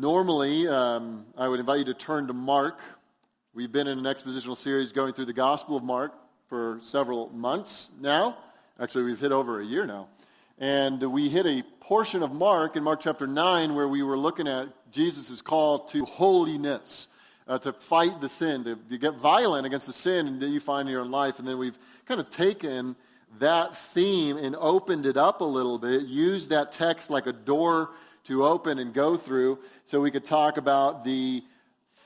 Normally, um, I would invite you to turn to Mark. We've been in an expositional series going through the Gospel of Mark for several months now. Actually, we've hit over a year now. And we hit a portion of Mark in Mark chapter 9 where we were looking at Jesus' call to holiness, uh, to fight the sin, to, to get violent against the sin that you find in your own life. And then we've kind of taken that theme and opened it up a little bit, used that text like a door to open and go through so we could talk about the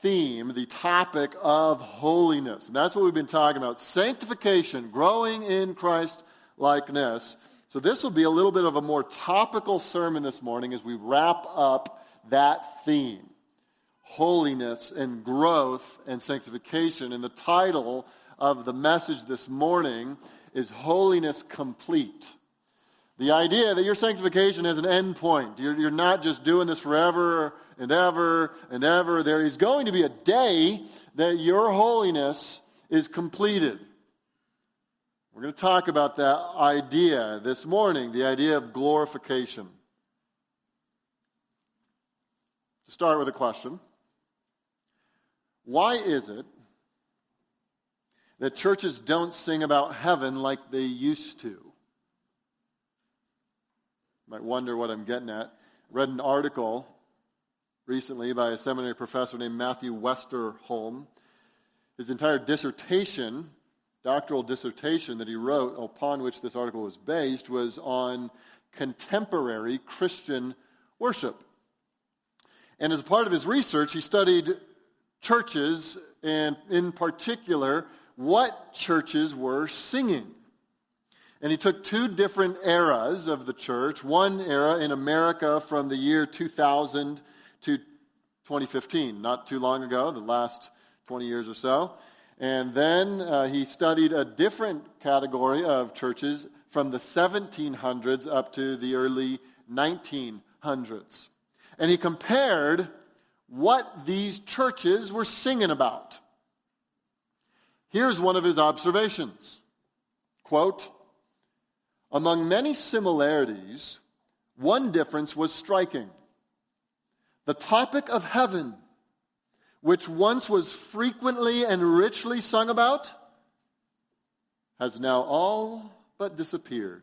theme, the topic of holiness. And that's what we've been talking about sanctification, growing in Christ likeness. So this will be a little bit of a more topical sermon this morning as we wrap up that theme holiness and growth and sanctification. And the title of the message this morning is Holiness Complete. The idea that your sanctification has an end point. You're, you're not just doing this forever and ever and ever. There is going to be a day that your holiness is completed. We're going to talk about that idea this morning, the idea of glorification. To start with a question Why is it that churches don't sing about heaven like they used to? Might wonder what I'm getting at. Read an article recently by a seminary professor named Matthew Westerholm. His entire dissertation, doctoral dissertation that he wrote, upon which this article was based, was on contemporary Christian worship. And as part of his research, he studied churches, and in particular, what churches were singing. And he took two different eras of the church. One era in America from the year 2000 to 2015, not too long ago, the last 20 years or so. And then uh, he studied a different category of churches from the 1700s up to the early 1900s. And he compared what these churches were singing about. Here's one of his observations. Quote, among many similarities, one difference was striking. The topic of heaven, which once was frequently and richly sung about, has now all but disappeared.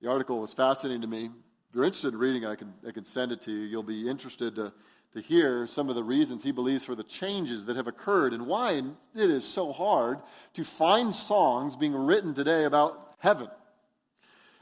The article was fascinating to me. If you're interested in reading, I can, I can send it to you. You'll be interested to, to hear some of the reasons he believes for the changes that have occurred and why it is so hard to find songs being written today about heaven.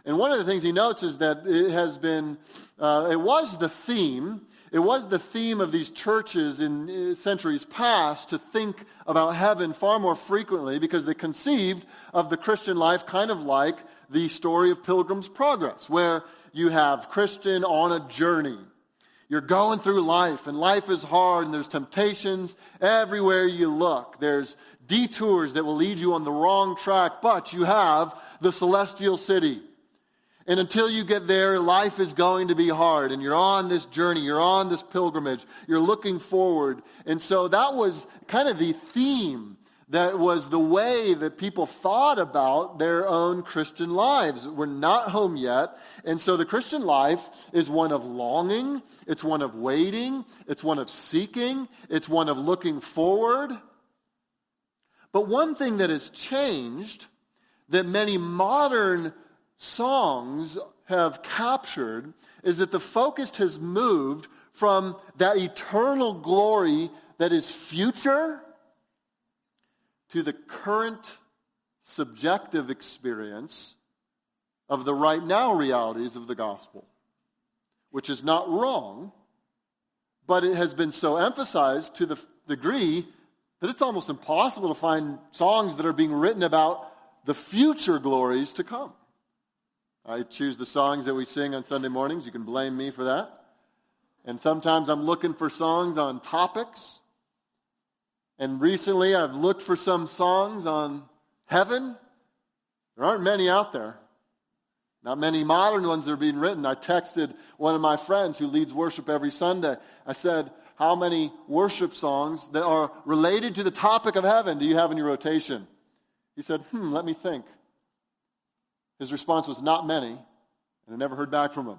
And one of the things he notes is that it has been, uh, it was the theme, it was the theme of these churches in uh, centuries past to think about heaven far more frequently because they conceived of the Christian life kind of like the story of Pilgrim's Progress, where you have Christian on a journey you're going through life, and life is hard, and there's temptations everywhere you look. There's detours that will lead you on the wrong track, but you have the celestial city. And until you get there, life is going to be hard. And you're on this journey. You're on this pilgrimage. You're looking forward. And so that was kind of the theme that was the way that people thought about their own Christian lives. We're not home yet. And so the Christian life is one of longing, it's one of waiting, it's one of seeking, it's one of looking forward. But one thing that has changed that many modern songs have captured is that the focus has moved from that eternal glory that is future to the current subjective experience of the right now realities of the gospel, which is not wrong, but it has been so emphasized to the degree that it's almost impossible to find songs that are being written about the future glories to come. I choose the songs that we sing on Sunday mornings. You can blame me for that. And sometimes I'm looking for songs on topics and recently I've looked for some songs on heaven. There aren't many out there. Not many modern ones that are being written. I texted one of my friends who leads worship every Sunday. I said, How many worship songs that are related to the topic of heaven do you have in your rotation? He said, Hmm, let me think. His response was, Not many. And I never heard back from him.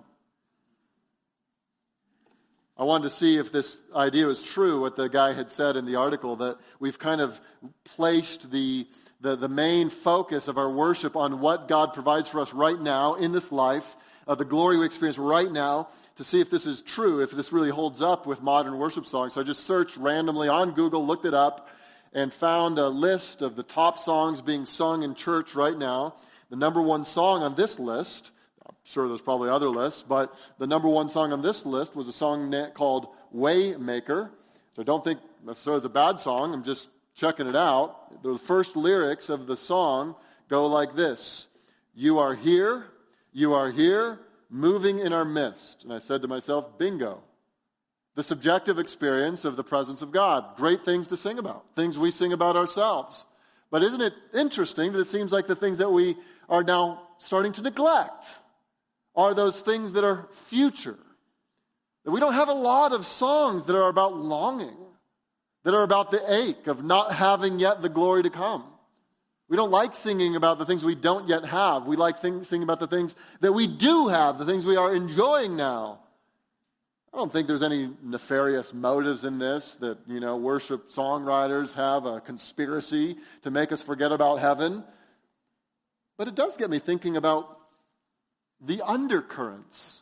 I wanted to see if this idea was true, what the guy had said in the article, that we've kind of placed the, the, the main focus of our worship on what God provides for us right now in this life, uh, the glory we experience right now, to see if this is true, if this really holds up with modern worship songs. So I just searched randomly on Google, looked it up, and found a list of the top songs being sung in church right now. The number one song on this list sure there's probably other lists, but the number one song on this list was a song called Waymaker. So don't think necessarily it's a bad song. I'm just checking it out. The first lyrics of the song go like this You are here, you are here, moving in our midst. And I said to myself, bingo. The subjective experience of the presence of God. Great things to sing about, things we sing about ourselves. But isn't it interesting that it seems like the things that we are now starting to neglect are those things that are future. That we don't have a lot of songs that are about longing, that are about the ache of not having yet the glory to come. We don't like singing about the things we don't yet have. We like singing about the things that we do have, the things we are enjoying now. I don't think there's any nefarious motives in this that, you know, worship songwriters have a conspiracy to make us forget about heaven. But it does get me thinking about the undercurrents.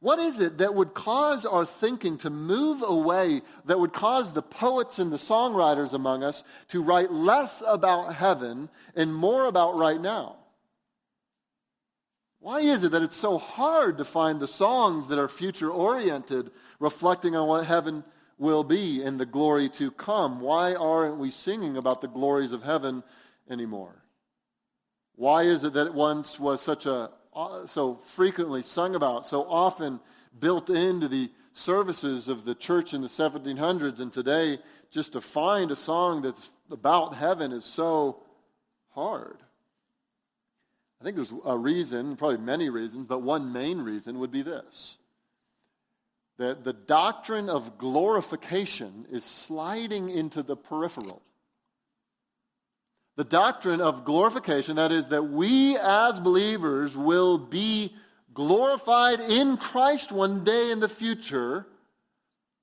What is it that would cause our thinking to move away, that would cause the poets and the songwriters among us to write less about heaven and more about right now? Why is it that it's so hard to find the songs that are future oriented, reflecting on what heaven will be and the glory to come? Why aren't we singing about the glories of heaven anymore? Why is it that it once was such a Uh, so frequently sung about, so often built into the services of the church in the 1700s, and today just to find a song that's about heaven is so hard. I think there's a reason, probably many reasons, but one main reason would be this that the doctrine of glorification is sliding into the peripheral. The doctrine of glorification, that is, that we as believers will be glorified in Christ one day in the future,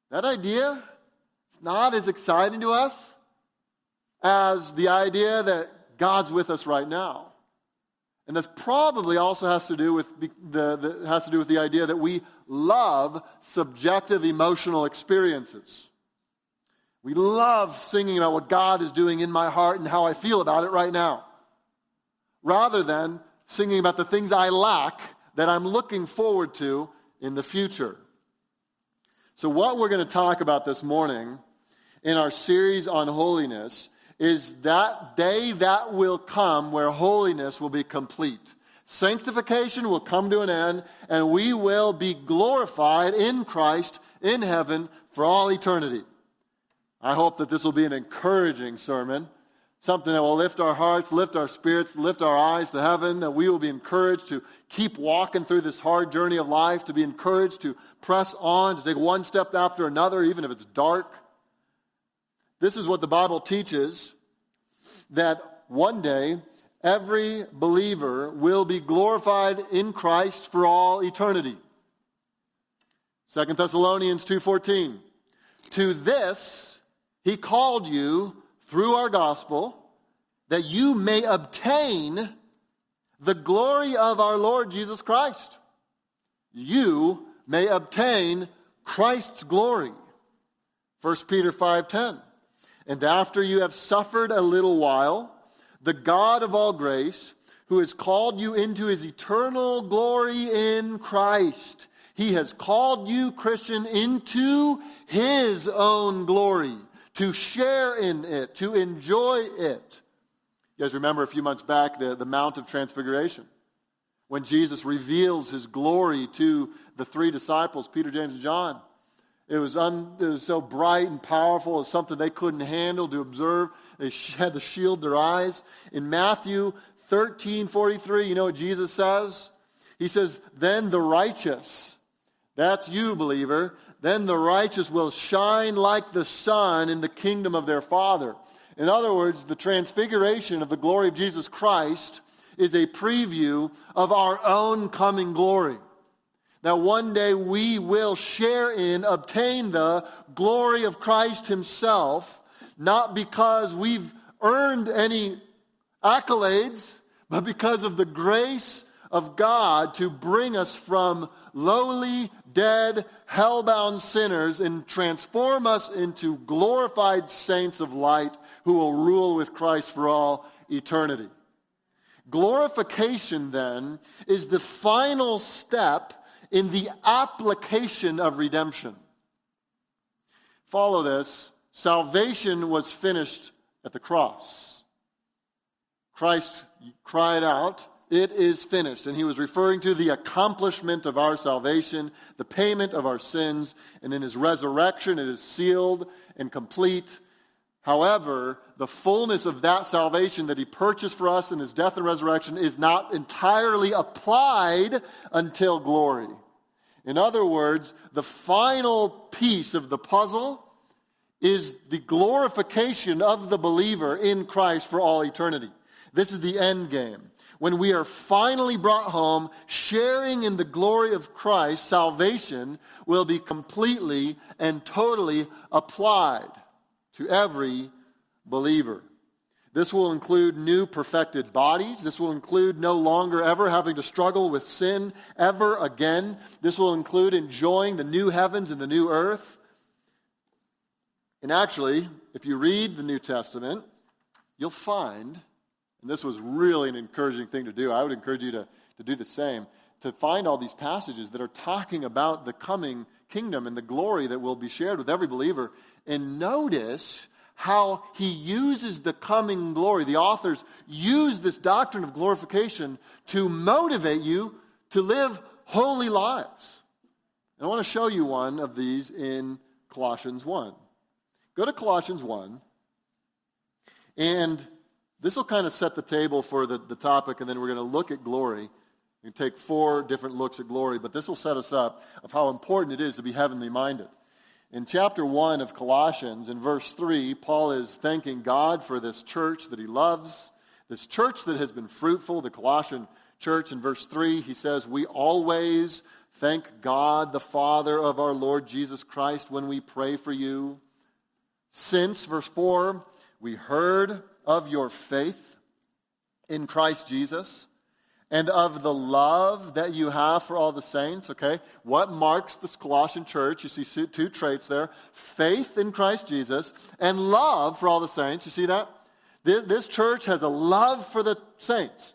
that idea is not as exciting to us as the idea that God's with us right now. And this probably also has to do with the, the, has to do with the idea that we love subjective emotional experiences. We love singing about what God is doing in my heart and how I feel about it right now, rather than singing about the things I lack that I'm looking forward to in the future. So, what we're going to talk about this morning in our series on holiness is that day that will come where holiness will be complete. Sanctification will come to an end, and we will be glorified in Christ in heaven for all eternity. I hope that this will be an encouraging sermon, something that will lift our hearts, lift our spirits, lift our eyes to heaven, that we will be encouraged to keep walking through this hard journey of life, to be encouraged to press on, to take one step after another, even if it's dark. This is what the Bible teaches that one day every believer will be glorified in Christ for all eternity. 2 Thessalonians 2:14 To this he called you through our gospel that you may obtain the glory of our Lord Jesus Christ. You may obtain Christ's glory. 1 Peter 5:10. And after you have suffered a little while, the God of all grace, who has called you into his eternal glory in Christ, he has called you, Christian, into his own glory to share in it, to enjoy it. You guys remember a few months back the, the Mount of Transfiguration when Jesus reveals his glory to the three disciples, Peter, James, and John. It was, un, it was so bright and powerful. It was something they couldn't handle to observe. They had to shield their eyes. In Matthew 13, 43, you know what Jesus says? He says, Then the righteous, that's you, believer, then the righteous will shine like the sun in the kingdom of their Father. In other words, the transfiguration of the glory of Jesus Christ is a preview of our own coming glory. That one day we will share in, obtain the glory of Christ Himself, not because we've earned any accolades, but because of the grace of God to bring us from lowly, dead, hell-bound sinners and transform us into glorified saints of light who will rule with Christ for all eternity. Glorification, then, is the final step in the application of redemption. Follow this. Salvation was finished at the cross. Christ cried out, It is finished. And he was referring to the accomplishment of our salvation, the payment of our sins, and in his resurrection it is sealed and complete. However, the fullness of that salvation that he purchased for us in his death and resurrection is not entirely applied until glory. In other words, the final piece of the puzzle is the glorification of the believer in Christ for all eternity. This is the end game. When we are finally brought home, sharing in the glory of Christ, salvation will be completely and totally applied to every believer. This will include new perfected bodies. This will include no longer ever having to struggle with sin ever again. This will include enjoying the new heavens and the new earth. And actually, if you read the New Testament, you'll find, and this was really an encouraging thing to do, I would encourage you to, to do the same, to find all these passages that are talking about the coming kingdom and the glory that will be shared with every believer. And notice how he uses the coming glory. The authors use this doctrine of glorification to motivate you to live holy lives. And I want to show you one of these in Colossians 1. Go to Colossians 1, and this will kind of set the table for the, the topic, and then we're going to look at glory. We take four different looks at glory, but this will set us up of how important it is to be heavenly minded. In chapter 1 of Colossians, in verse 3, Paul is thanking God for this church that he loves, this church that has been fruitful, the Colossian church. In verse 3, he says, We always thank God, the Father of our Lord Jesus Christ, when we pray for you. Since, verse 4, we heard of your faith in Christ Jesus and of the love that you have for all the saints, okay? What marks this Colossian church? You see two traits there faith in Christ Jesus and love for all the saints. You see that? This church has a love for the saints,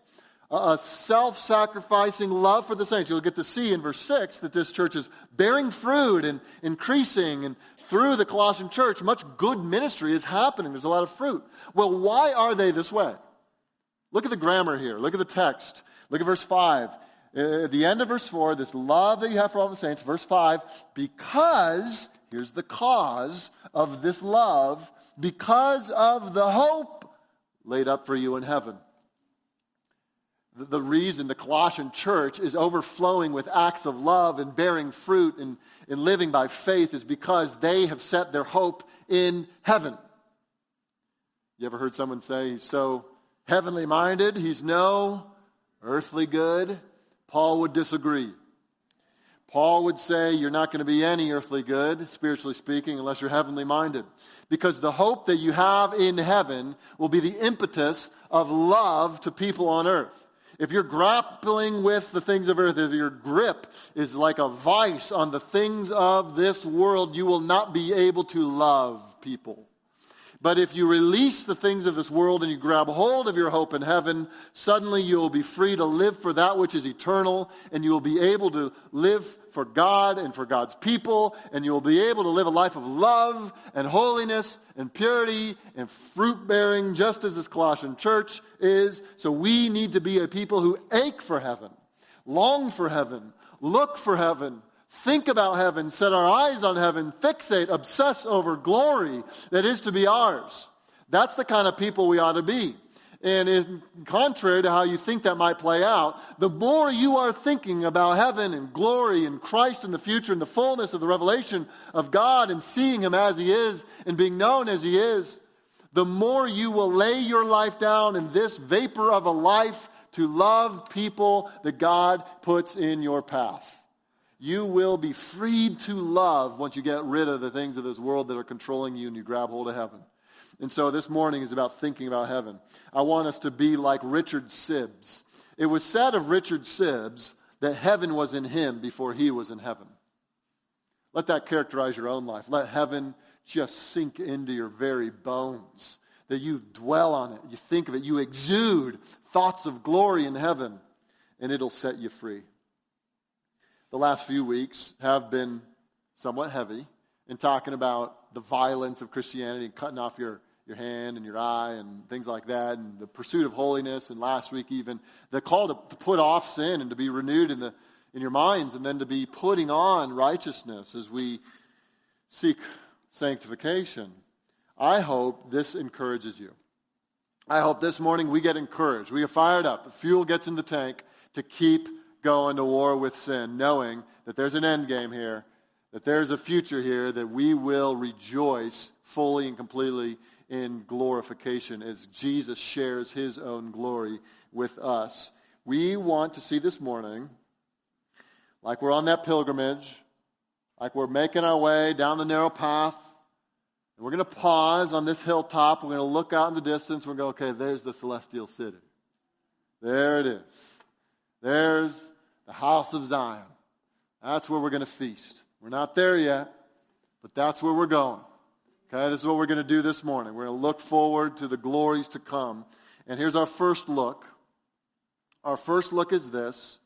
a self sacrificing love for the saints. You'll get to see in verse 6 that this church is bearing fruit and increasing, and through the Colossian church, much good ministry is happening. There's a lot of fruit. Well, why are they this way? Look at the grammar here, look at the text. Look at verse 5. Uh, at the end of verse 4, this love that you have for all the saints, verse 5, because, here's the cause of this love, because of the hope laid up for you in heaven. The, reason the Colossian church is overflowing with acts of love and bearing fruit and, and living by faith is because they have set their hope in heaven. You ever heard someone say he's so heavenly minded, he's no earthly good, Paul would disagree. Paul would say you're not going to be any earthly good, spiritually speaking, unless you're heavenly minded. Because the hope that you have in heaven will be the impetus of love to people on earth. If you're grappling with the things of earth, if your grip is like a vice on the things of this world, you will not be able to love people. But if you release the things of this world and you grab hold of your hope in heaven, suddenly you will be free to live for that which is eternal, and you will be able to live for God and for God's people, and you will be able to live a life of love and holiness and purity and fruit bearing, just as this Colossian church is. So we need to be a people who ache for heaven, long for heaven, look for heaven, think about heaven, set our eyes on heaven, fixate, obsess over glory that is to be ours. That's the kind of people we ought to be. And in contrary to how you think that might play out, the more you are thinking about heaven and glory and Christ in the future and the fullness of the revelation of God and seeing Him as He is and being known as He is, the more you will lay your life down in this vapor of a life to love people that God puts in your path. You will be freed to love once you get rid of the things of this world that are controlling you and you grab hold of heaven. And so this morning is about thinking about heaven. I want us to be like Richard Sibbes. It was said of Richard Sibbes that heaven was in him before he was in heaven. Let that characterize your own life. Let heaven just sink into your very bones. That you dwell on it, you think of it, you exude thoughts of glory in heaven, and it'll set you free. The last few weeks have been somewhat heavy in talking about the violence of Christianity and cutting off your, your hand and your eye and things like that, and the pursuit of holiness, and last week even the call to, to put off sin and to be renewed in the in your minds and then to be putting on righteousness as we seek sanctification. I hope this encourages you. I hope this morning we get encouraged. We get fired up. The fuel gets in the tank to keep going to war with sin, knowing that there's an end game here, that there's a future here, that we will rejoice fully and completely in glorification as Jesus shares his own glory with us. We want to see this morning like we're on that pilgrimage, like we're making our way down the narrow path. And we're going to pause on this hilltop. We're going to look out in the distance. We're going to go, okay, there's the celestial city. There it is. There's the house of Zion. That's where we're going to feast. We're not there yet, but that's where we're going. Okay, this is what we're going to do this morning. We're going to look forward to the glories to come. And here's our first look. Our first look is this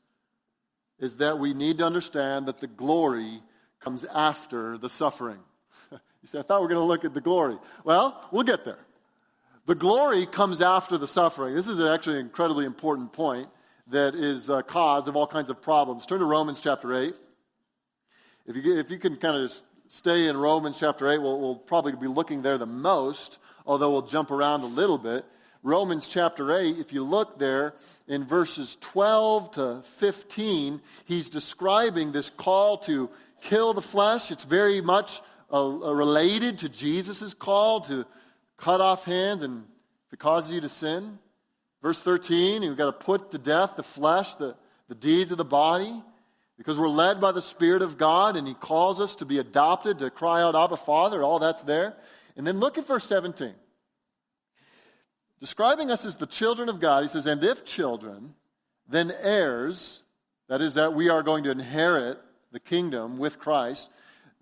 is that we need to understand that the glory comes after the suffering. you say, I thought we were going to look at the glory. Well, we'll get there. The glory comes after the suffering. This is actually an incredibly important point that is a cause of all kinds of problems. Turn to Romans chapter 8. If you, if you can kind of stay in Romans chapter 8, we'll, we'll probably be looking there the most, although we'll jump around a little bit. Romans chapter 8, if you look there in verses 12 to 15, he's describing this call to kill the flesh. It's very much related to Jesus' call to cut off hands and if it causes you to sin. Verse 13, you've got to put to death the flesh, the, the deeds of the body, because we're led by the Spirit of God and he calls us to be adopted, to cry out, Abba, Father, all that's there. And then look at verse 17. Describing us as the children of God, he says, and if children, then heirs, that is, that we are going to inherit the kingdom with Christ,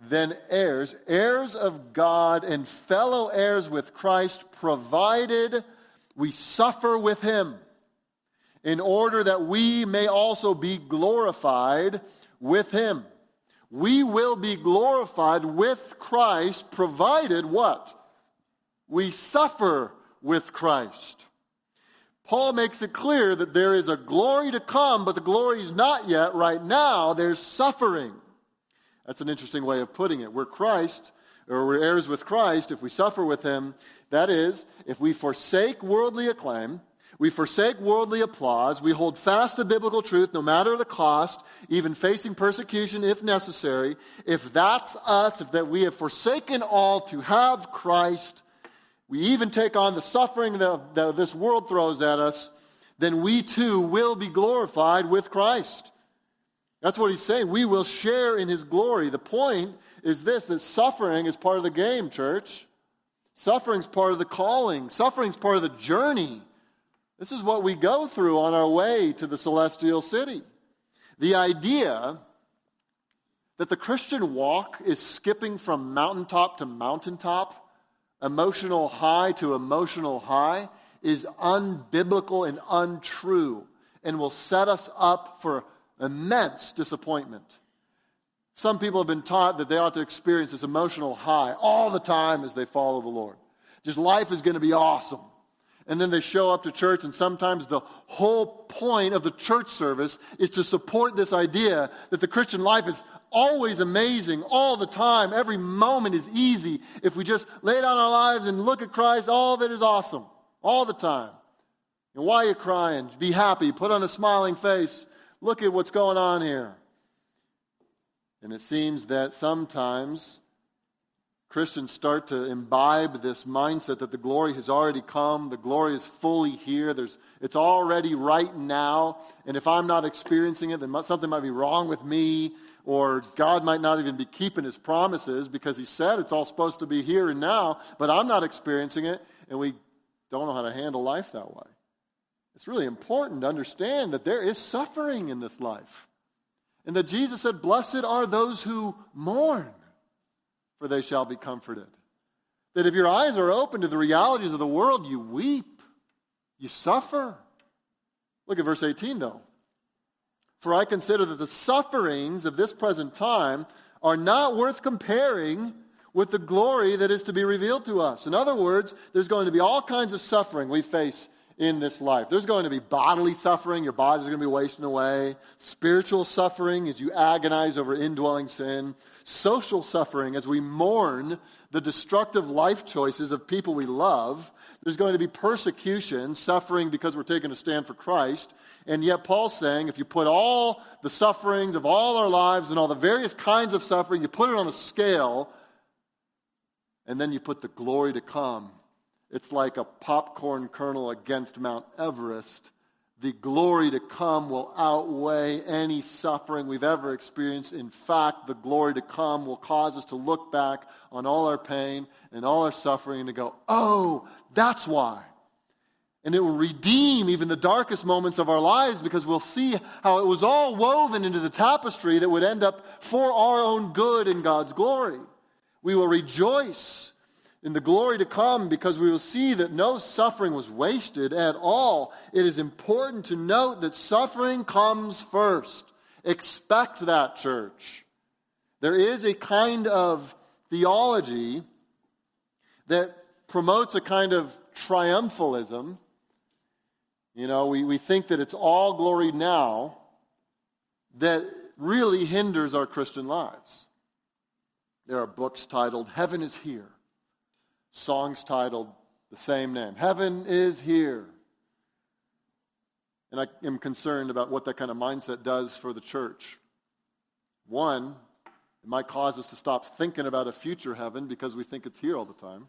then heirs, heirs of God and fellow heirs with Christ, provided we suffer with him, in order that we may also be glorified with him. We will be glorified with Christ, provided what? We suffer with Christ. Paul makes it clear that there is a glory to come, but the glory is not yet right now. There's suffering. That's an interesting way of putting it. We're Christ, or we're heirs with Christ if we suffer with him. That is, if we forsake worldly acclaim, we forsake worldly applause, we hold fast to biblical truth no matter the cost, even facing persecution if necessary. If that's us, if that we have forsaken all to have Christ, we even take on the suffering that, that this world throws at us, then we too will be glorified with Christ. That's what he's saying. We will share in his glory. The point is this that suffering is part of the game, church. Suffering's part of the calling. Suffering's part of the journey. This is what we go through on our way to the celestial city. The idea that the Christian walk is skipping from mountaintop to mountaintop emotional high to emotional high is unbiblical and untrue and will set us up for immense disappointment. Some people have been taught that they ought to experience this emotional high all the time as they follow the Lord. Just life is going to be awesome. And then they show up to church, and sometimes the whole point of the church service is to support this idea that the Christian life is always amazing all the time. Every moment is easy. If we just lay down our lives and look at Christ, all of it is awesome all the time. And why are you crying? Be happy. Put on a smiling face. Look at what's going on here. And it seems that sometimes Christians start to imbibe this mindset that the glory has already come, the glory is fully here, There's, it's already right now, and if I'm not experiencing it, then something might be wrong with me, or God might not even be keeping his promises because he said it's all supposed to be here and now, but I'm not experiencing it, and we don't know how to handle life that way. It's really important to understand that there is suffering in this life. And that Jesus said, Blessed are those who mourn, for they shall be comforted. That if your eyes are open to the realities of the world, you weep, you suffer. Look at verse 18, though. For I consider that the sufferings of this present time are not worth comparing with the glory that is to be revealed to us. In other words, there's going to be all kinds of suffering we face in this life. There's going to be bodily suffering, your body's going to be wasting away, spiritual suffering as you agonize over indwelling sin, social suffering as we mourn the destructive life choices of people we love. There's going to be persecution, suffering because we're taking a stand for Christ. And yet Paul's saying if you put all the sufferings of all our lives and all the various kinds of suffering, you put it on a scale, and then you put the glory to come it's like a popcorn kernel against Mount Everest. The glory to come will outweigh any suffering we've ever experienced. In fact, the glory to come will cause us to look back on all our pain and all our suffering and to go, oh, that's why. And it will redeem even the darkest moments of our lives because we'll see how it was all woven into the tapestry that would end up for our own good and God's glory. We will rejoice in the glory to come because we will see that no suffering was wasted at all. It is important to note that suffering comes first. Expect that, church. There is a kind of theology that promotes a kind of triumphalism. You know, we, we think that it's all glory now that really hinders our Christian lives. There are books titled Heaven is Here songs titled the same name Heaven is Here. And I am concerned about what that kind of mindset does for the church. One, it might cause us to stop thinking about a future heaven because we think it's here all the time.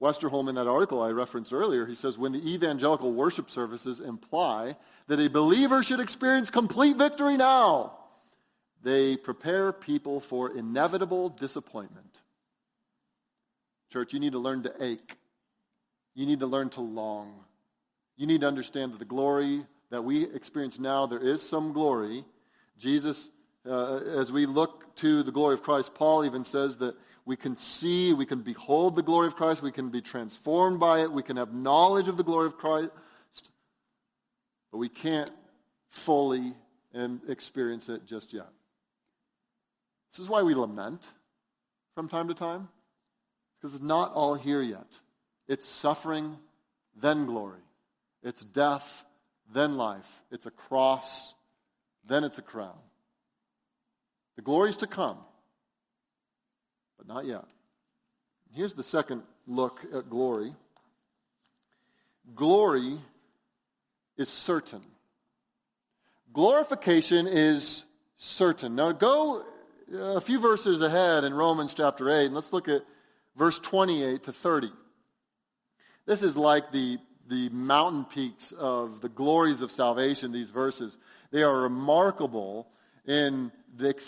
Westerholm, in that article I referenced earlier, he says when the evangelical worship services imply that a believer should experience complete victory now, they prepare people for inevitable disappointment. Church, you need to learn to ache. You need to learn to long. You need to understand that the glory that we experience now, there is some glory. Jesus, uh, as we look to the glory of Christ, Paul even says that we can see, we can behold the glory of Christ, we can be transformed by it, we can have knowledge of the glory of Christ, but we can't fully experience it just yet. This is why we lament from time to time. Because it's not all here yet. It's suffering, then glory. It's death, then life. It's a cross, then it's a crown. The glory is to come, but not yet. Here's the second look at glory glory is certain. Glorification is certain. Now go a few verses ahead in Romans chapter 8, and let's look at verse 28 to 30. This is like the, the mountain peaks of the glories of salvation, these verses. They are remarkable in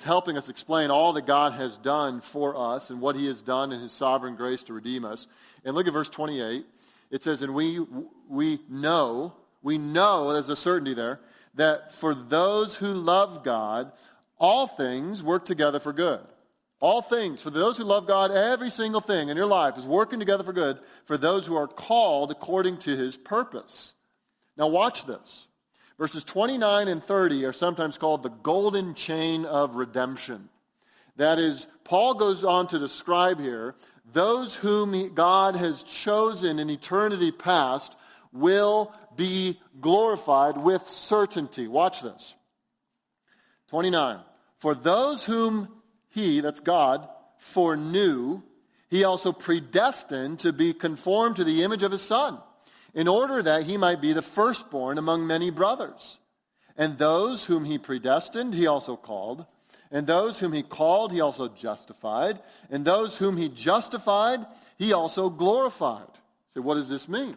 helping us explain all that God has done for us and what he has done in his sovereign grace to redeem us. And look at verse 28. It says, And we, we know, we know, there's a certainty there, that for those who love God, all things work together for good all things, for those who love God, every single thing in your life is working together for good for those who are called according to his purpose. Now, watch this. Verses 29 and 30 are sometimes called the golden chain of redemption. That is, Paul goes on to describe here those whom God has chosen in eternity past will be glorified with certainty. Watch this. 29. For those whom he, that's God, foreknew, he also predestined to be conformed to the image of his son, in order that he might be the firstborn among many brothers. And those whom he predestined, he also called. And those whom he called, he also justified. And those whom he justified, he also glorified. So, what does this mean?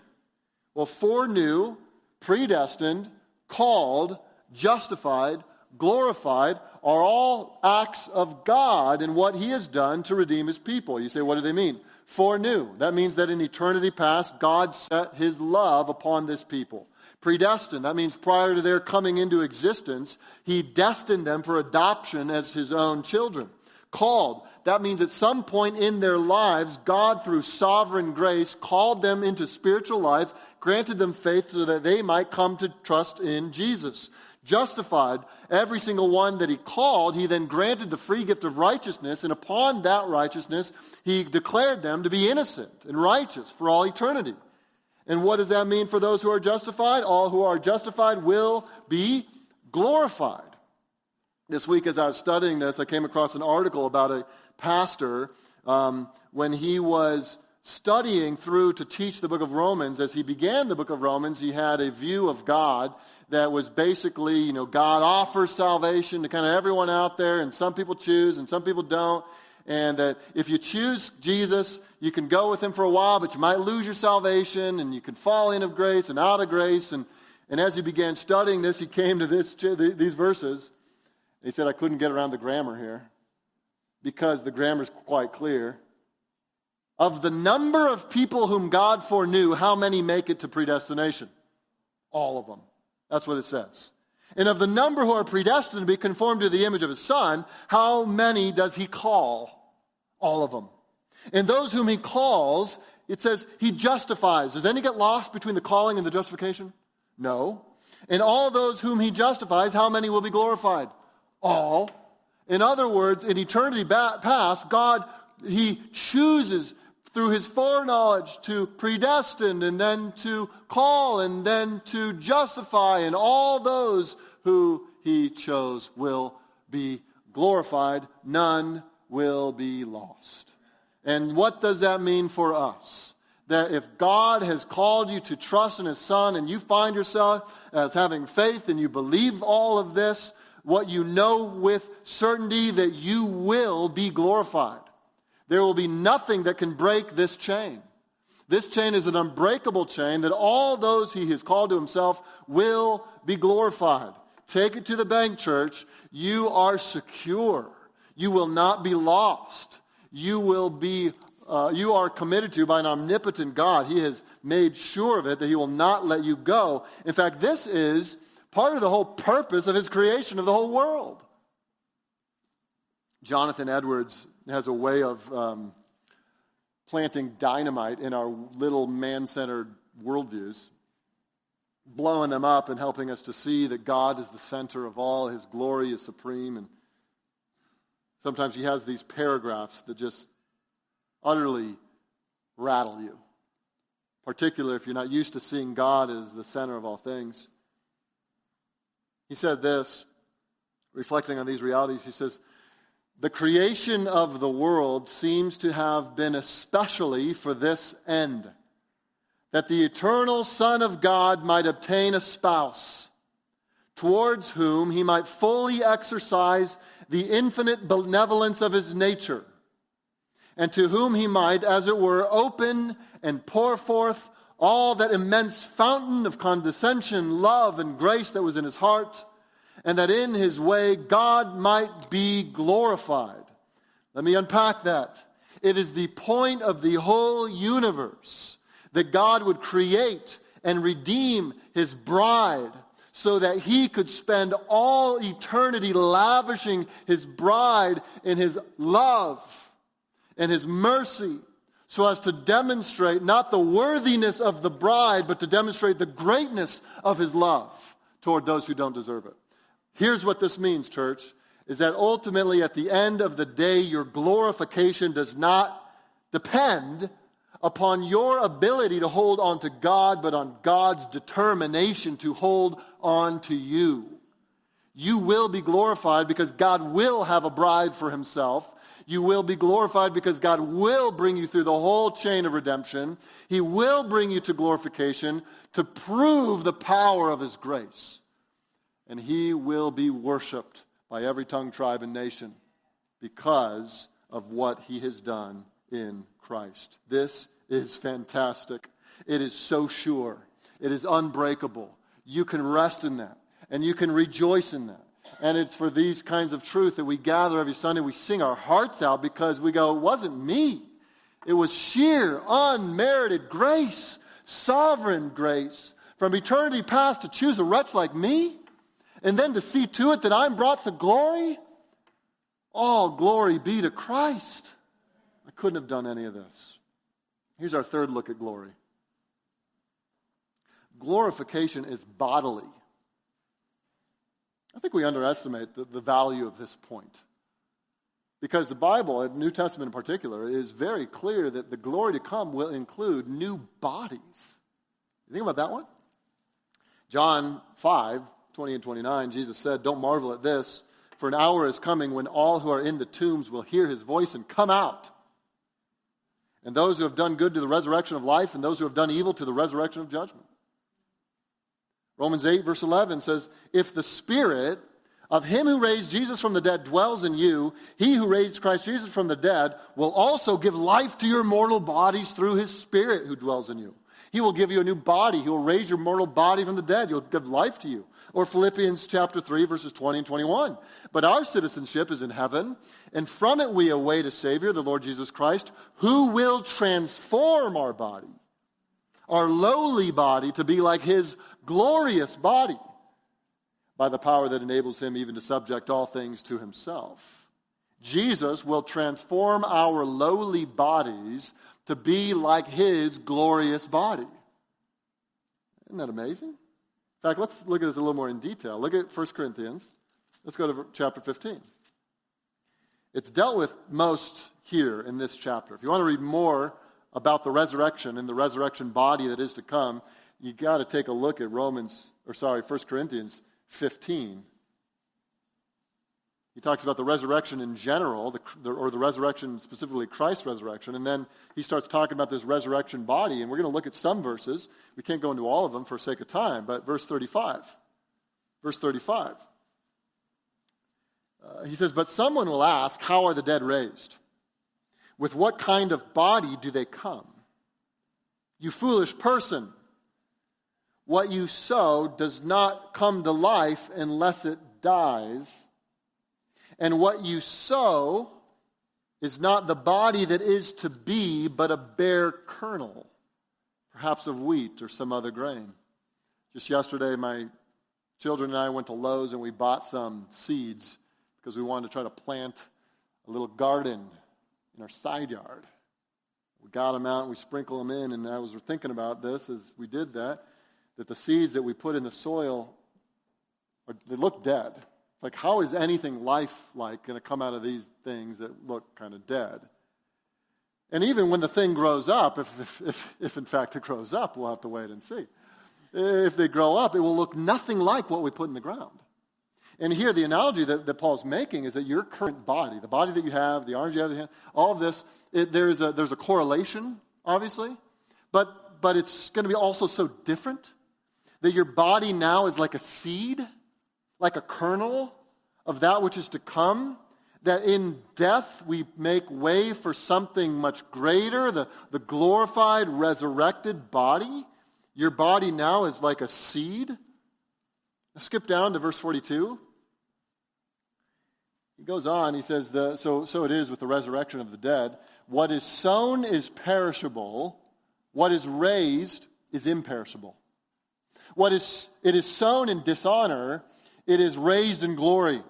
Well, foreknew, predestined, called, justified, glorified are all acts of God and what he has done to redeem his people. You say, what do they mean? Foreknew. That means that in eternity past, God set his love upon this people. Predestined. That means prior to their coming into existence, he destined them for adoption as his own children. Called. That means at some point in their lives, God, through sovereign grace, called them into spiritual life, granted them faith so that they might come to trust in Jesus justified every single one that he called, he then granted the free gift of righteousness, and upon that righteousness, he declared them to be innocent and righteous for all eternity. And what does that mean for those who are justified? All who are justified will be glorified. This week, as I was studying this, I came across an article about a pastor um, when he was studying through to teach the book of Romans. As he began the book of Romans, he had a view of God that was basically, you know, God offers salvation to kind of everyone out there, and some people choose and some people don't. And that if you choose Jesus, you can go with him for a while, but you might lose your salvation, and you can fall in of grace and out of grace. And, and as he began studying this, he came to this, these verses. He said, I couldn't get around the grammar here because the grammar is quite clear. Of the number of people whom God foreknew, how many make it to predestination? All of them. That's what it says. And of the number who are predestined to be conformed to the image of his son, how many does he call? All of them. And those whom he calls, it says he justifies. Does any get lost between the calling and the justification? No. And all those whom he justifies, how many will be glorified? All. In other words, in eternity past, God, he chooses through his foreknowledge to predestine and then to call and then to justify, and all those who he chose will be glorified. None will be lost. And what does that mean for us? That if God has called you to trust in his son and you find yourself as having faith and you believe all of this, what you know with certainty that you will be glorified. There will be nothing that can break this chain. This chain is an unbreakable chain that all those he has called to himself will be glorified. Take it to the bank, church. You are secure. You will not be lost. You will be, uh, you are committed to by an omnipotent God. He has made sure of it that he will not let you go. In fact, this is part of the whole purpose of his creation of the whole world. Jonathan Edwards has a way of um, planting dynamite in our little man centered worldviews, blowing them up and helping us to see that God is the center of all, His glory is supreme. And sometimes he has these paragraphs that just utterly rattle you, particularly if you're not used to seeing God as the center of all things. He said this, reflecting on these realities, he says, the creation of the world seems to have been especially for this end that the eternal Son of God might obtain a spouse, towards whom he might fully exercise the infinite benevolence of his nature, and to whom he might, as it were, open and pour forth all that immense fountain of condescension, love, and grace that was in his heart and that in his way God might be glorified. Let me unpack that. It is the point of the whole universe that God would create and redeem his bride so that he could spend all eternity lavishing his bride in his love and his mercy so as to demonstrate not the worthiness of the bride, but to demonstrate the greatness of his love toward those who don't deserve it. Here's what this means, church, is that ultimately at the end of the day, your glorification does not depend upon your ability to hold on to God, but on God's determination to hold on to you. You will be glorified because God will have a bride for himself. You will be glorified because God will bring you through the whole chain of redemption. He will bring you to glorification to prove the power of his grace and he will be worshiped by every tongue, tribe, and nation because of what he has done in Christ. This is fantastic. It is so sure. It is unbreakable. You can rest in that, and you can rejoice in that. And it's for these kinds of truth that we gather every Sunday. We sing our hearts out because we go, it wasn't me. It was sheer, unmerited grace, sovereign grace. From eternity past to choose a wretch like me, and then to see to it that I'm brought to glory. All glory be to Christ. I couldn't have done any of this. Here's our third look at glory glorification is bodily. I think we underestimate the, the value of this point. Because the Bible, the New Testament in particular, is very clear that the glory to come will include new bodies. You think about that one? John 5, 20 and 29, Jesus said, Don't marvel at this, for an hour is coming when all who are in the tombs will hear his voice and come out. And those who have done good to the resurrection of life, and those who have done evil to the resurrection of judgment. Romans 8, verse 11 says, If the Spirit of him who raised Jesus from the dead dwells in you, he who raised Christ Jesus from the dead will also give life to your mortal bodies through his Spirit who dwells in you. He will give you a new body. He will raise your mortal body from the dead. He'll give life to you. Or Philippians chapter 3, verses 20 and 21. But our citizenship is in heaven, and from it we await a Savior, the Lord Jesus Christ, who will transform our body, our lowly body, to be like his glorious body by the power that enables him even to subject all things to himself. Jesus will transform our lowly bodies to be like his glorious body. Isn't that amazing? In fact, let's look at this a little more in detail. Look at 1 Corinthians. Let's go to chapter 15. It's dealt with most here in this chapter. If you want to read more about the resurrection and the resurrection body that is to come, you got to take a look at Romans, or sorry, 1 Corinthians 15. He talks about the resurrection in general, the, the, or the resurrection, specifically Christ's resurrection, and then he starts talking about this resurrection body, and we're going to look at some verses. We can't go into all of them for sake of time, but verse 35. Verse 35. Uh, he says, But someone will ask, How are the dead raised? With what kind of body do they come? You foolish person. What you sow does not come to life unless it dies. And what you sow is not the body that is to be, but a bare kernel, perhaps of wheat or some other grain. Just yesterday, my children and I went to Lowe's and we bought some seeds because we wanted to try to plant a little garden in our side yard. We got them out and we sprinkle them in, and I was thinking about this as we did that that the seeds that we put in the soil, they look dead. Like, how is anything life-like going to come out of these things that look kind of dead? And even when the thing grows up, if, if, if, if in fact it grows up, we'll have to wait and see. If they grow up, it will look nothing like what we put in the ground. And here, the analogy that, that Paul's making is that your current body, the body that you have, the arms you have, all of this, it, there's, a, there's a correlation, obviously, but, but it's going to be also so different that your body now is like a seed, like a kernel of that which is to come, that in death we make way for something much greater, the, the glorified, resurrected body. Your body now is like a seed. Skip down to verse 42. He goes on, he says, the, so, so it is with the resurrection of the dead. What is sown is perishable, what is raised is imperishable. What is, it is sown in dishonor, it is raised in glory.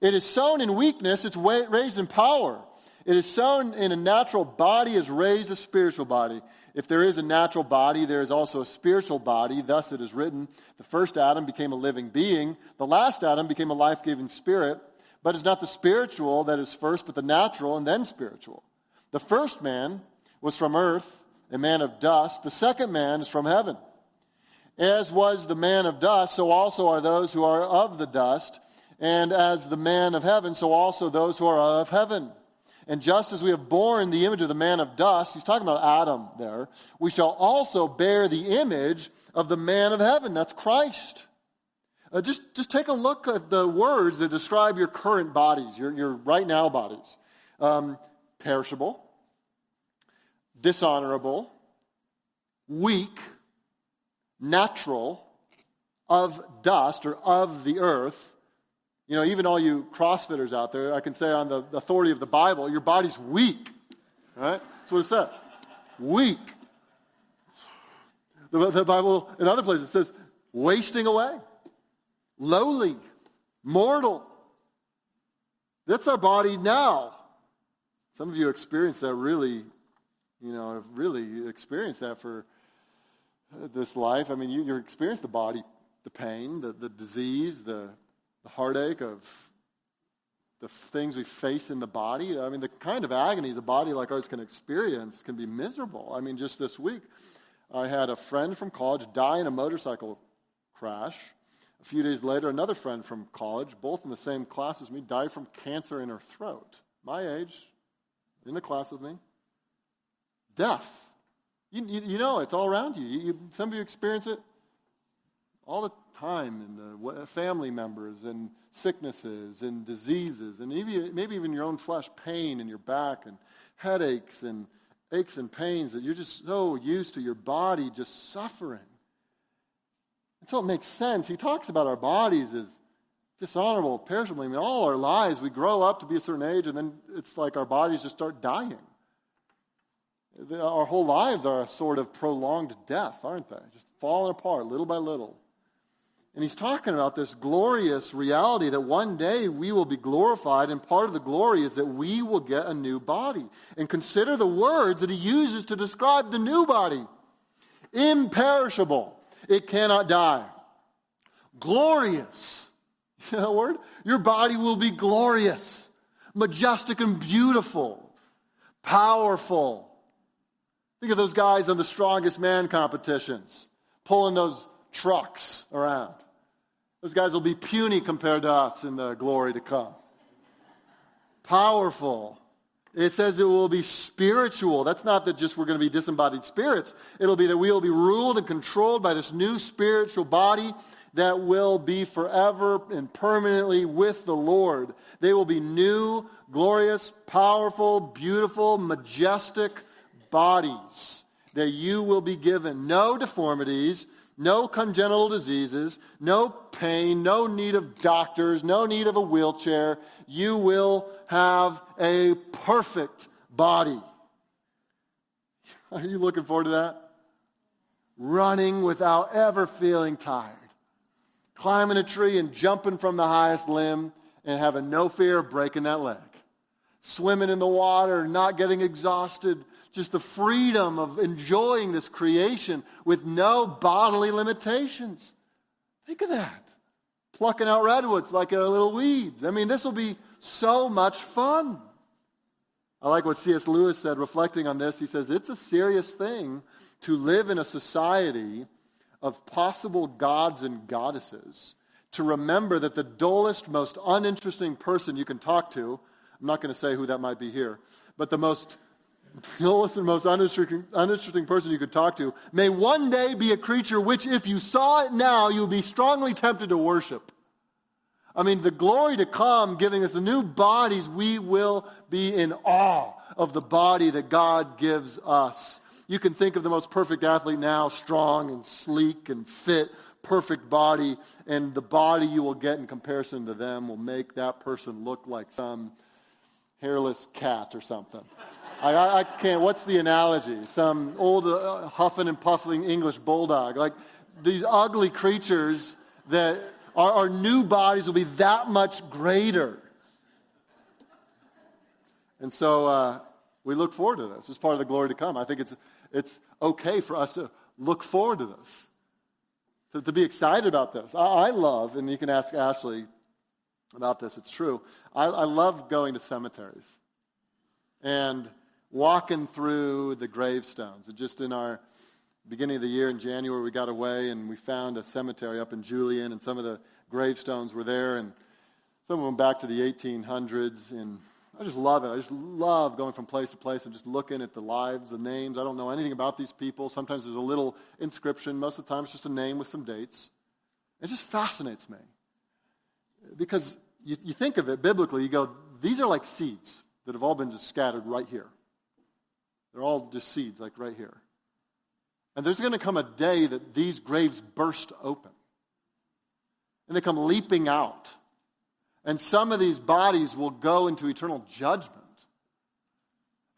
It is sown in weakness, it's raised in power. It is sown in a natural body, is raised a spiritual body. If there is a natural body, there is also a spiritual body. Thus it is written, the first Adam became a living being. The last Adam became a life-giving spirit. But it's not the spiritual that is first, but the natural and then spiritual. The first man was from earth, a man of dust. The second man is from heaven. As was the man of dust, so also are those who are of the dust. And as the man of heaven, so also those who are of heaven. And just as we have borne the image of the man of dust, he's talking about Adam there, we shall also bear the image of the man of heaven. That's Christ. Uh, just, just take a look at the words that describe your current bodies, your, your right now bodies. Um, perishable, dishonorable, weak, natural, of dust or of the earth, You know, even all you CrossFitters out there, I can say on the authority of the Bible, your body's weak. Right? That's what it says. Weak. The, the Bible, in other places, it says wasting away, lowly, mortal. That's our body now. Some of you experienced that really, you know, really experienced that for this life. I mean, you, you experience the body, the pain, the, the disease, the, the heartache of the things we face in the body. I mean, the kind of agony the body like ours can experience can be miserable. I mean, just this week, I had a friend from college die in a motorcycle crash. A few days later, another friend from college, both in the same class as me, died from cancer in her throat. My age, in the class with me. Death. You, you, you know, it's all around you. you. Some of you experience it all the time in the family members and sicknesses and diseases and maybe, maybe even your own flesh, pain in your back and headaches and aches and pains that you're just so used to your body just suffering. And so it makes sense. He talks about our bodies as dishonorable, perishable. I mean, all our lives, we grow up to be a certain age, and then it's like our bodies just start dying. Our whole lives are a sort of prolonged death, aren't they? Just falling apart little by little. And he's talking about this glorious reality that one day we will be glorified, and part of the glory is that we will get a new body. And consider the words that he uses to describe the new body imperishable, it cannot die, glorious. You know that word? Your body will be glorious, majestic, and beautiful, powerful. Think of those guys on the strongest man competitions, pulling those trucks around. Those guys will be puny compared to us in the glory to come. Powerful. It says it will be spiritual. That's not that just we're going to be disembodied spirits. It'll be that we will be ruled and controlled by this new spiritual body that will be forever and permanently with the Lord. They will be new, glorious, powerful, beautiful, majestic bodies that you will be given. No deformities, no congenital diseases, no pain, no need of doctors, no need of a wheelchair. You will have a perfect body. Are you looking forward to that? Running without ever feeling tired. Climbing a tree and jumping from the highest limb and having no fear of breaking that leg. Swimming in the water, not getting exhausted, just the freedom of enjoying this creation with no bodily limitations. Think of that. Plucking out redwoods like little weeds. I mean, this will be so much fun. I like what C.S. Lewis said reflecting on this. He says, It's a serious thing to live in a society of possible gods and goddesses, to remember that the dullest, most uninteresting person you can talk to, I'm not going to say who that might be here, but the most the oldest and most uninteresting, uninteresting person you could talk to, may one day be a creature which, if you saw it now, you would be strongly tempted to worship. I mean, the glory to come, giving us the new bodies, we will be in awe of the body that God gives us. You can think of the most perfect athlete now, strong and sleek and fit, perfect body, and the body you will get in comparison to them will make that person look like some hairless cat or something. I, I, can't. What's the analogy? Some old uh, huffing and puffing English bulldog. Like these ugly creatures that our, our new bodies will be that much greater. And so uh, we look forward to this. It's part of the glory to come. I think it's, it's okay for us to look forward to this, to, to be excited about this. I, I, love, and you can ask Ashley about this, it's true. I, I love going to cemeteries. And walking through the gravestones. And just in our beginning of the year in January, we got away and we found a cemetery up in Julian, and some of the gravestones were there, and some of them back to the 1800s. And I just love it. I just love going from place to place and just looking at the lives, the names. I don't know anything about these people. Sometimes there's a little inscription. Most of the time, it's just a name with some dates. It just fascinates me. Because you, you think of it biblically, you go, these are like seeds that have all been just scattered right here. They're all just seeds, like right here. And there's going to come a day that these graves burst open. And they come leaping out. And some of these bodies will go into eternal judgment.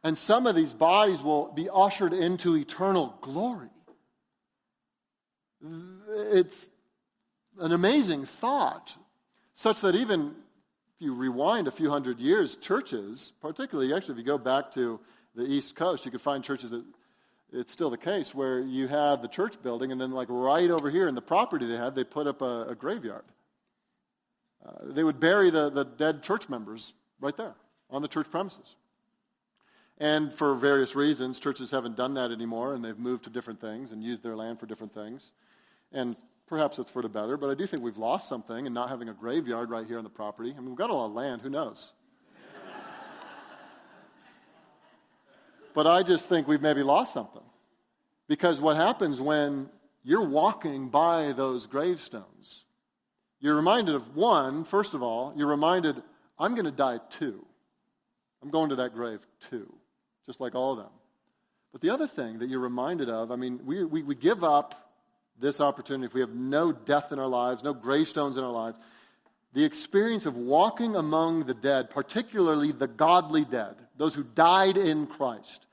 And some of these bodies will be ushered into eternal glory. It's an amazing thought, such that even if you rewind a few hundred years, churches, particularly actually if you go back to the East Coast, you could find churches that it's still the case where you have the church building, and then like right over here in the property they had, they put up a, a graveyard. Uh, they would bury the, the dead church members right there on the church premises. And for various reasons, churches haven't done that anymore, and they've moved to different things and used their land for different things. And perhaps it's for the better, but I do think we've lost something in not having a graveyard right here on the property. I mean, we've got a lot of land, who knows? But I just think we've maybe lost something. Because what happens when you're walking by those gravestones, you're reminded of one, first of all, you're reminded, I'm going to die too. I'm going to that grave too, just like all of them. But the other thing that you're reminded of, I mean, we, we, we give up this opportunity if we have no death in our lives, no gravestones in our lives. The experience of walking among the dead, particularly the godly dead, those who died in Christ,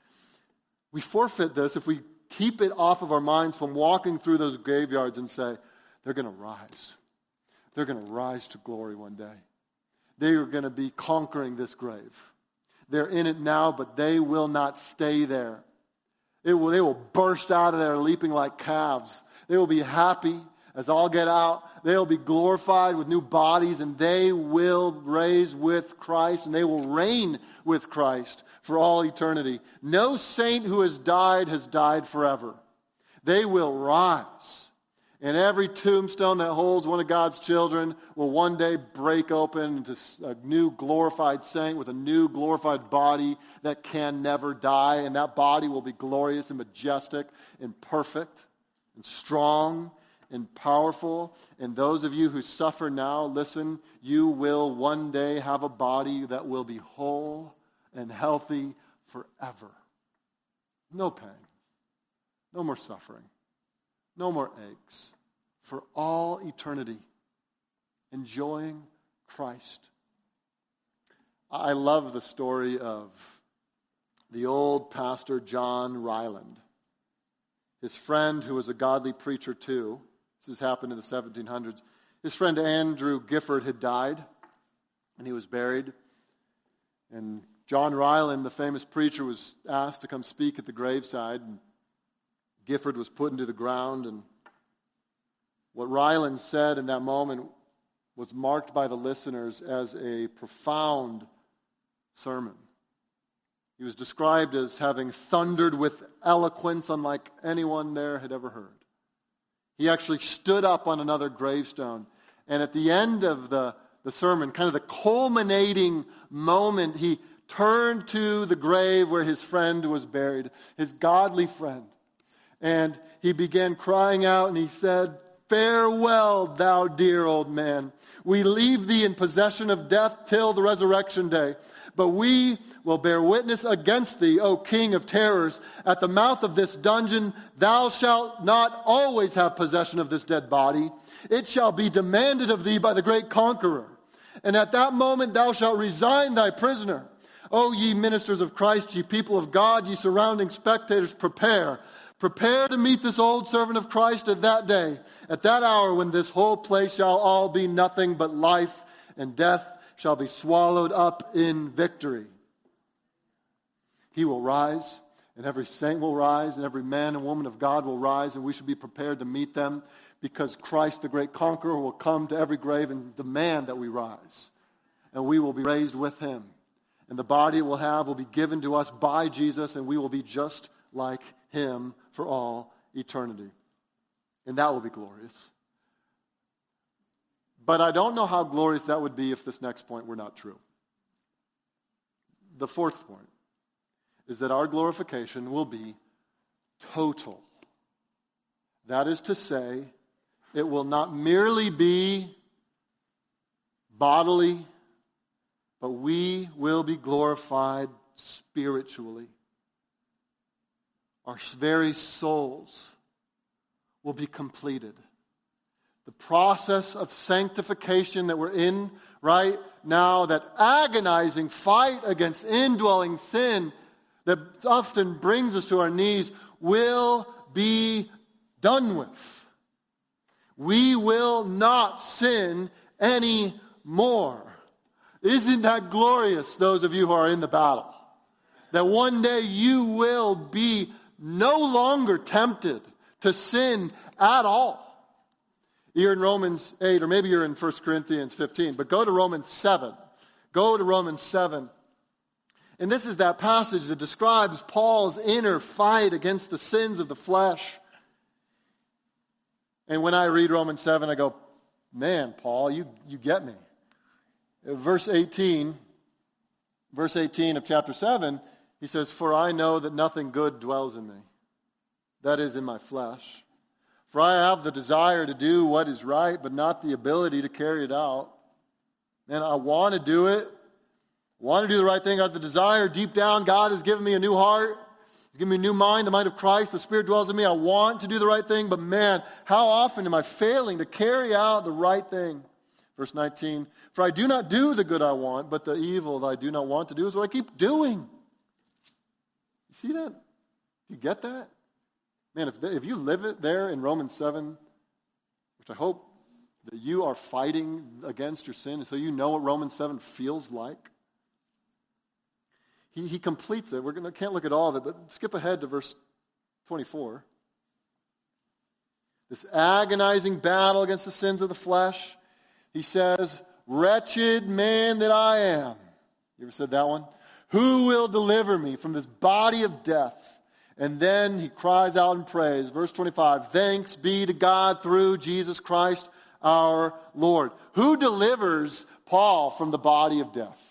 we forfeit this if we keep it off of our minds from walking through those graveyards and say, they're going to rise. They're going to rise to glory one day. They are going to be conquering this grave. They're in it now, but they will not stay there. Will, they will burst out of there leaping like calves. They will be happy as all get out. They'll be glorified with new bodies, and they will raise with Christ, and they will reign with Christ for all eternity. No saint who has died has died forever. They will rise and every tombstone that holds one of God's children will one day break open into a new glorified saint with a new glorified body that can never die. And that body will be glorious and majestic and perfect and strong and powerful. And those of you who suffer now, listen, you will one day have a body that will be whole and healthy forever. No pain, no more suffering no more aches, for all eternity, enjoying Christ. I love the story of the old pastor John Ryland. His friend, who was a godly preacher too, this has happened in the 1700s, his friend Andrew Gifford had died, and he was buried. And John Ryland, the famous preacher, was asked to come speak at the graveside. And Gifford was put into the ground, and what Ryland said in that moment was marked by the listeners as a profound sermon. He was described as having thundered with eloquence unlike anyone there had ever heard. He actually stood up on another gravestone, and at the end of the, the sermon, kind of the culminating moment, he turned to the grave where his friend was buried, his godly friend. And he began crying out and he said, Farewell, thou dear old man. We leave thee in possession of death till the resurrection day. But we will bear witness against thee, O King of terrors. At the mouth of this dungeon, thou shalt not always have possession of this dead body. It shall be demanded of thee by the great conqueror. And at that moment, thou shalt resign thy prisoner. O ye ministers of Christ, ye people of God, ye surrounding spectators, prepare Prepare to meet this old servant of Christ at that day, at that hour when this whole place shall all be nothing but life, and death shall be swallowed up in victory. He will rise, and every saint will rise, and every man and woman of God will rise, and we should be prepared to meet them because Christ, the great conqueror, will come to every grave and demand that we rise. And we will be raised with him. And the body we'll have will be given to us by Jesus, and we will be just like him for all eternity. And that will be glorious. But I don't know how glorious that would be if this next point were not true. The fourth point is that our glorification will be total. That is to say, it will not merely be bodily, but we will be glorified spiritually our very souls will be completed. the process of sanctification that we're in right now, that agonizing fight against indwelling sin that often brings us to our knees, will be done with. We will not sin anymore. Isn't that glorious, those of you who are in the battle? That one day you will be no longer tempted to sin at all. You're in Romans 8, or maybe you're in 1 Corinthians 15, but go to Romans 7. Go to Romans 7. And this is that passage that describes Paul's inner fight against the sins of the flesh. And when I read Romans 7, I go, man, Paul, you, you get me. Verse 18, verse 18 of chapter 7, he says, For I know that nothing good dwells in me, that is, in my flesh. For I have the desire to do what is right, but not the ability to carry it out. And I want to do it, want to do the right thing. I have the desire deep down. God has given me a new heart. He's given me a new mind, the mind of Christ. The Spirit dwells in me. I want to do the right thing, but man, how often am I failing to carry out the right thing? Verse 19, for I do not do the good I want, but the evil that I do not want to do is what I keep doing. You see that? You get that? Man, if, if you live it there in Romans 7, which I hope that you are fighting against your sin, so you know what Romans 7 feels like. He, he completes it. We're gonna, can't look at all of it, but skip ahead to verse 24. This agonizing battle against the sins of the flesh. He says, Wretched man that I am. You ever said that one? Who will deliver me from this body of death? And then he cries out and prays. Verse 25 Thanks be to God through Jesus Christ our Lord. Who delivers Paul from the body of death?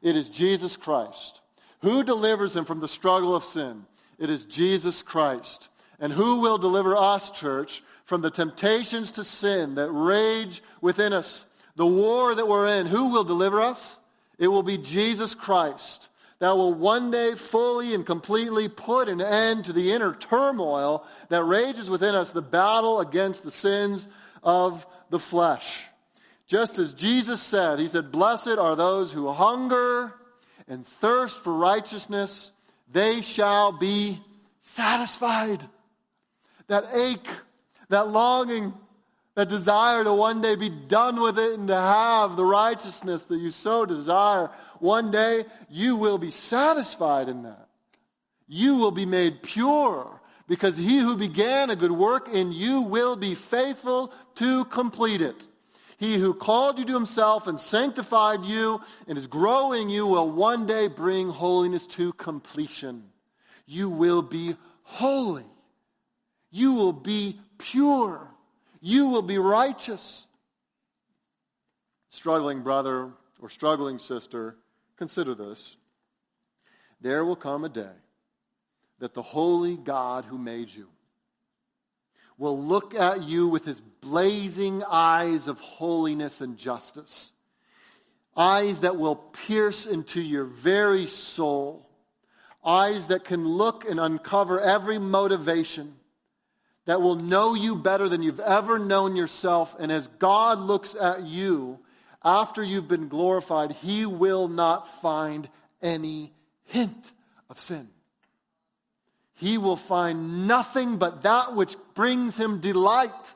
It is Jesus Christ. Who delivers him from the struggle of sin? It is Jesus Christ. And who will deliver us, church, from the temptations to sin that rage within us? The war that we're in, who will deliver us? It will be Jesus Christ that will one day fully and completely put an end to the inner turmoil that rages within us, the battle against the sins of the flesh. Just as Jesus said, He said, Blessed are those who hunger and thirst for righteousness, they shall be satisfied. That ache, that longing, that desire to one day be done with it and to have the righteousness that you so desire, one day you will be satisfied in that. You will be made pure because he who began a good work in you will be faithful to complete it. He who called you to himself and sanctified you and is growing you will one day bring holiness to completion. You will be holy. You will be pure you will be righteous. Struggling brother or struggling sister, consider this. There will come a day that the holy God who made you will look at you with his blazing eyes of holiness and justice. Eyes that will pierce into your very soul. Eyes that can look and uncover every motivation that will know you better than you've ever known yourself. And as God looks at you after you've been glorified, he will not find any hint of sin. He will find nothing but that which brings him delight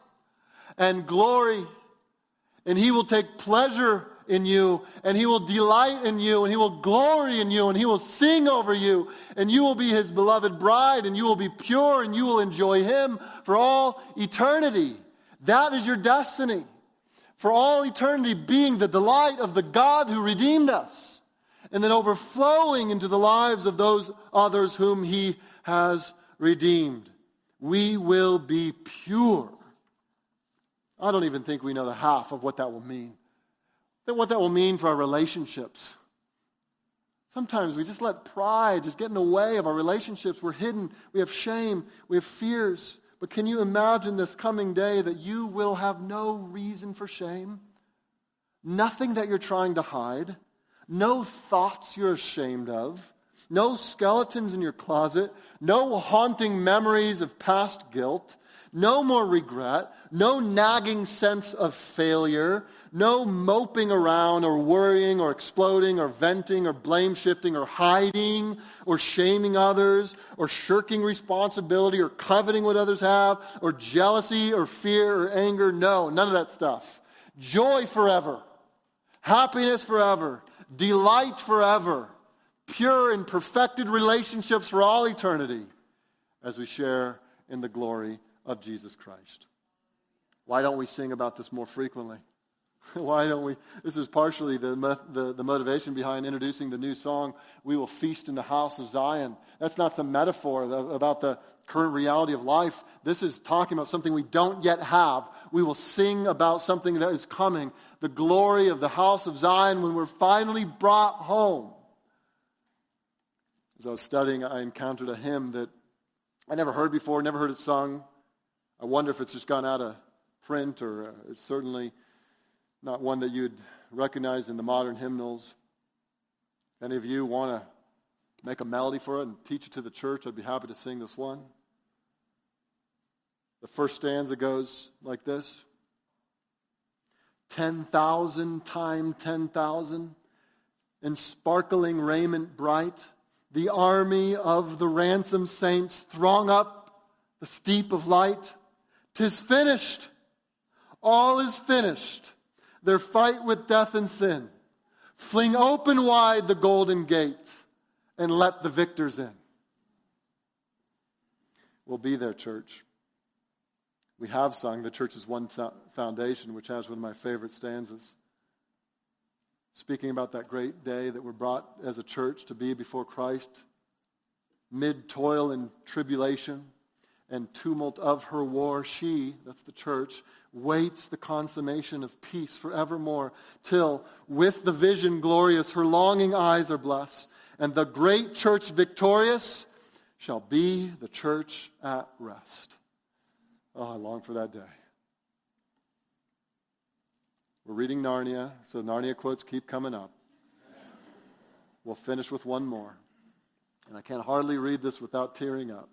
and glory. And he will take pleasure in you, and he will delight in you, and he will glory in you, and he will sing over you, and you will be his beloved bride, and you will be pure, and you will enjoy him for all eternity. That is your destiny. For all eternity, being the delight of the God who redeemed us, and then overflowing into the lives of those others whom he has redeemed. We will be pure. I don't even think we know the half of what that will mean what that will mean for our relationships. Sometimes we just let pride just get in the way of our relationships. We're hidden. We have shame. We have fears. But can you imagine this coming day that you will have no reason for shame? Nothing that you're trying to hide. No thoughts you're ashamed of. No skeletons in your closet. No haunting memories of past guilt. No more regret. no nagging sense of failure, no moping around or worrying or exploding or venting or blame shifting or hiding or shaming others or shirking responsibility or coveting what others have or jealousy or fear or anger. No, none of that stuff. Joy forever, happiness forever, delight forever, pure and perfected relationships for all eternity as we share in the glory of Jesus Christ. Why don't we sing about this more frequently? Why don't we? This is partially the, the, the, motivation behind introducing the new song, We Will Feast in the House of Zion. That's not some metaphor about the current reality of life. This is talking about something we don't yet have. We will sing about something that is coming, the glory of the house of Zion when we're finally brought home. As I was studying, I encountered a hymn that I never heard before, never heard it sung. I wonder if it's just gone out of print or uh, it's certainly not one that you'd recognize in the modern hymnals. Any of you want to make a melody for it and teach it to the church, I'd be happy to sing this one. The first stanza goes like this 10,000 times 10,000 in sparkling raiment bright the army of the ransomed saints throng up the steep of light. Tis finished. All is finished. Their fight with death and sin. Fling open wide the golden gate and let the victors in. We'll be there, church. We have sung the church's one foundation, which has one of my favorite stanzas speaking about that great day that we're brought as a church to be before Christ, mid toil and tribulation and tumult of her war, she, that's the church, waits the consummation of peace forevermore, till with the vision glorious her longing eyes are blessed, and the great church victorious shall be the church at rest. Oh, I long for that day. We're reading Narnia, so Narnia quotes keep coming up. We'll finish with one more. And I can hardly read this without tearing up.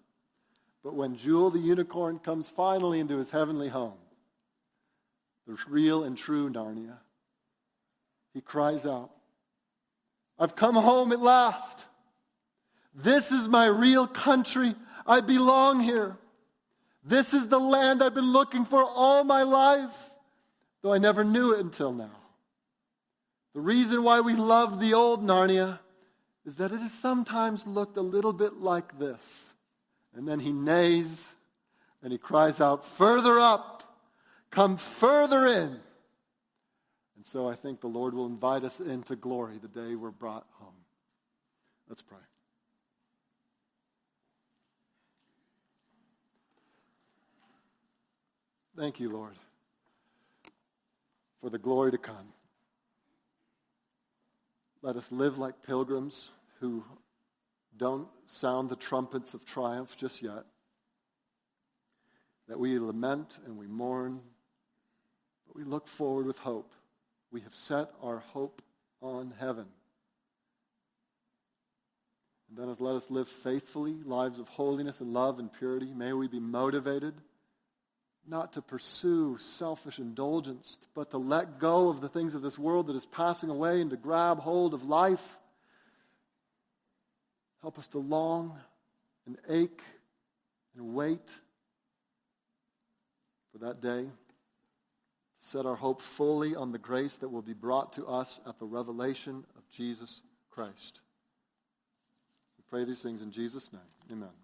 But when Jewel the unicorn comes finally into his heavenly home, the real and true Narnia, he cries out, I've come home at last. This is my real country. I belong here. This is the land I've been looking for all my life though I never knew it until now. The reason why we love the old Narnia is that it has sometimes looked a little bit like this. And then he neighs and he cries out, Further up, come further in. And so I think the Lord will invite us into glory the day we're brought home. Let's pray. Thank you, Lord for the glory to come. Let us live like pilgrims who don't sound the trumpets of triumph just yet. That we lament and we mourn, but we look forward with hope. We have set our hope on heaven. And then let us live faithfully, lives of holiness and love and purity. May we be motivated not to pursue selfish indulgence, but to let go of the things of this world that is passing away and to grab hold of life. Help us to long and ache and wait for that day. Set our hope fully on the grace that will be brought to us at the revelation of Jesus Christ. We pray these things in Jesus' name. Amen.